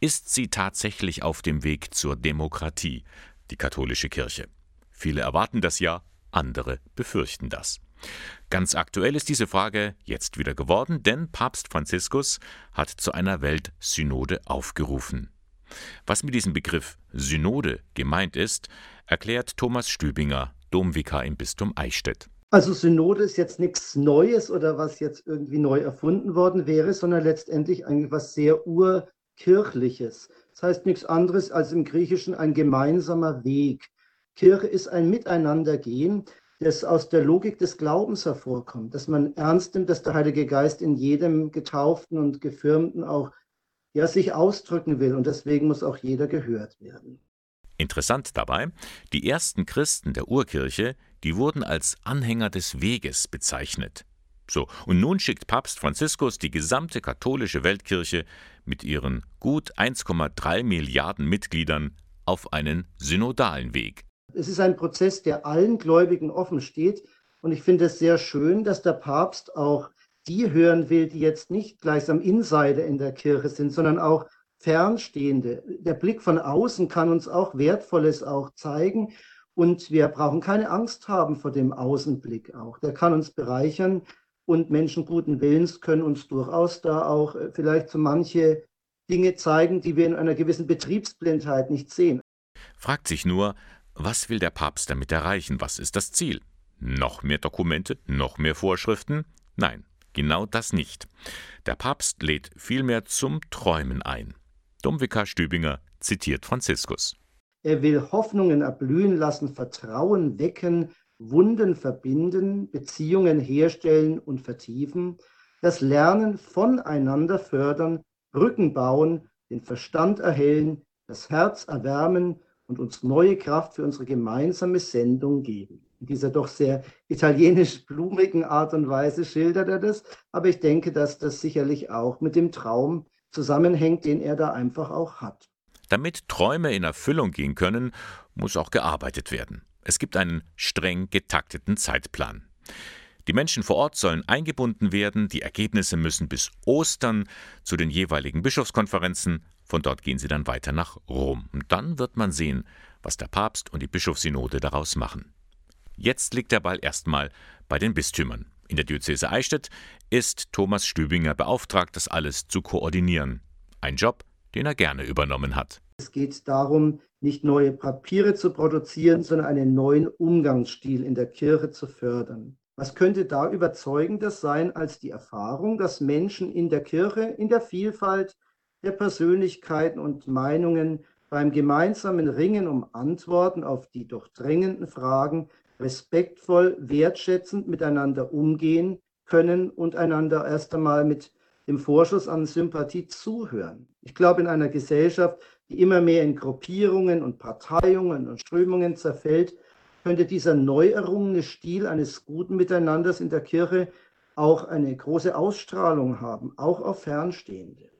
Ist sie tatsächlich auf dem Weg zur Demokratie, die katholische Kirche? Viele erwarten das ja, andere befürchten das. Ganz aktuell ist diese Frage jetzt wieder geworden, denn Papst Franziskus hat zu einer Weltsynode aufgerufen. Was mit diesem Begriff Synode gemeint ist, erklärt Thomas Stübinger, Domvikar im Bistum Eichstätt. Also Synode ist jetzt nichts Neues oder was jetzt irgendwie neu erfunden worden wäre, sondern letztendlich eigentlich was sehr urkirchliches. Das heißt nichts anderes als im Griechischen ein gemeinsamer Weg. Kirche ist ein Miteinandergehen, das aus der Logik des Glaubens hervorkommt, dass man ernst nimmt, dass der Heilige Geist in jedem Getauften und Gefirmten auch ja, sich ausdrücken will und deswegen muss auch jeder gehört werden. Interessant dabei, die ersten Christen der Urkirche, die wurden als Anhänger des Weges bezeichnet. So, und nun schickt Papst Franziskus die gesamte katholische Weltkirche mit ihren gut 1,3 Milliarden Mitgliedern auf einen synodalen Weg. Es ist ein Prozess, der allen Gläubigen offen steht. Und ich finde es sehr schön, dass der Papst auch die hören will, die jetzt nicht gleichsam Insider in der Kirche sind, sondern auch Fernstehende. Der Blick von außen kann uns auch Wertvolles auch zeigen. Und wir brauchen keine Angst haben vor dem Außenblick auch. Der kann uns bereichern und Menschen guten Willens können uns durchaus da auch äh, vielleicht so manche Dinge zeigen, die wir in einer gewissen Betriebsblindheit nicht sehen. Fragt sich nur, was will der Papst damit erreichen? Was ist das Ziel? Noch mehr Dokumente? Noch mehr Vorschriften? Nein, genau das nicht. Der Papst lädt vielmehr zum Träumen ein. Domvikar Stübinger zitiert Franziskus. Er will Hoffnungen erblühen lassen, Vertrauen wecken, Wunden verbinden, Beziehungen herstellen und vertiefen, das Lernen voneinander fördern, Brücken bauen, den Verstand erhellen, das Herz erwärmen und uns neue Kraft für unsere gemeinsame Sendung geben. In dieser doch sehr italienisch blumigen Art und Weise schildert er das, aber ich denke, dass das sicherlich auch mit dem Traum zusammenhängt, den er da einfach auch hat. Damit Träume in Erfüllung gehen können, muss auch gearbeitet werden. Es gibt einen streng getakteten Zeitplan. Die Menschen vor Ort sollen eingebunden werden, die Ergebnisse müssen bis Ostern zu den jeweiligen Bischofskonferenzen von dort gehen sie dann weiter nach Rom. Und dann wird man sehen, was der Papst und die Bischofssynode daraus machen. Jetzt liegt der Ball erstmal bei den Bistümern. In der Diözese Eichstätt ist Thomas Stübinger beauftragt, das alles zu koordinieren. Ein Job, den er gerne übernommen hat. Es geht darum, nicht neue Papiere zu produzieren, sondern einen neuen Umgangsstil in der Kirche zu fördern. Was könnte da überzeugender sein als die Erfahrung, dass Menschen in der Kirche in der Vielfalt der Persönlichkeiten und Meinungen beim gemeinsamen Ringen um Antworten auf die doch drängenden Fragen respektvoll, wertschätzend miteinander umgehen können und einander erst einmal mit dem Vorschuss an Sympathie zuhören. Ich glaube, in einer Gesellschaft, die immer mehr in Gruppierungen und Parteiungen und Strömungen zerfällt, könnte dieser neu errungene Stil eines guten Miteinanders in der Kirche auch eine große Ausstrahlung haben, auch auf Fernstehende.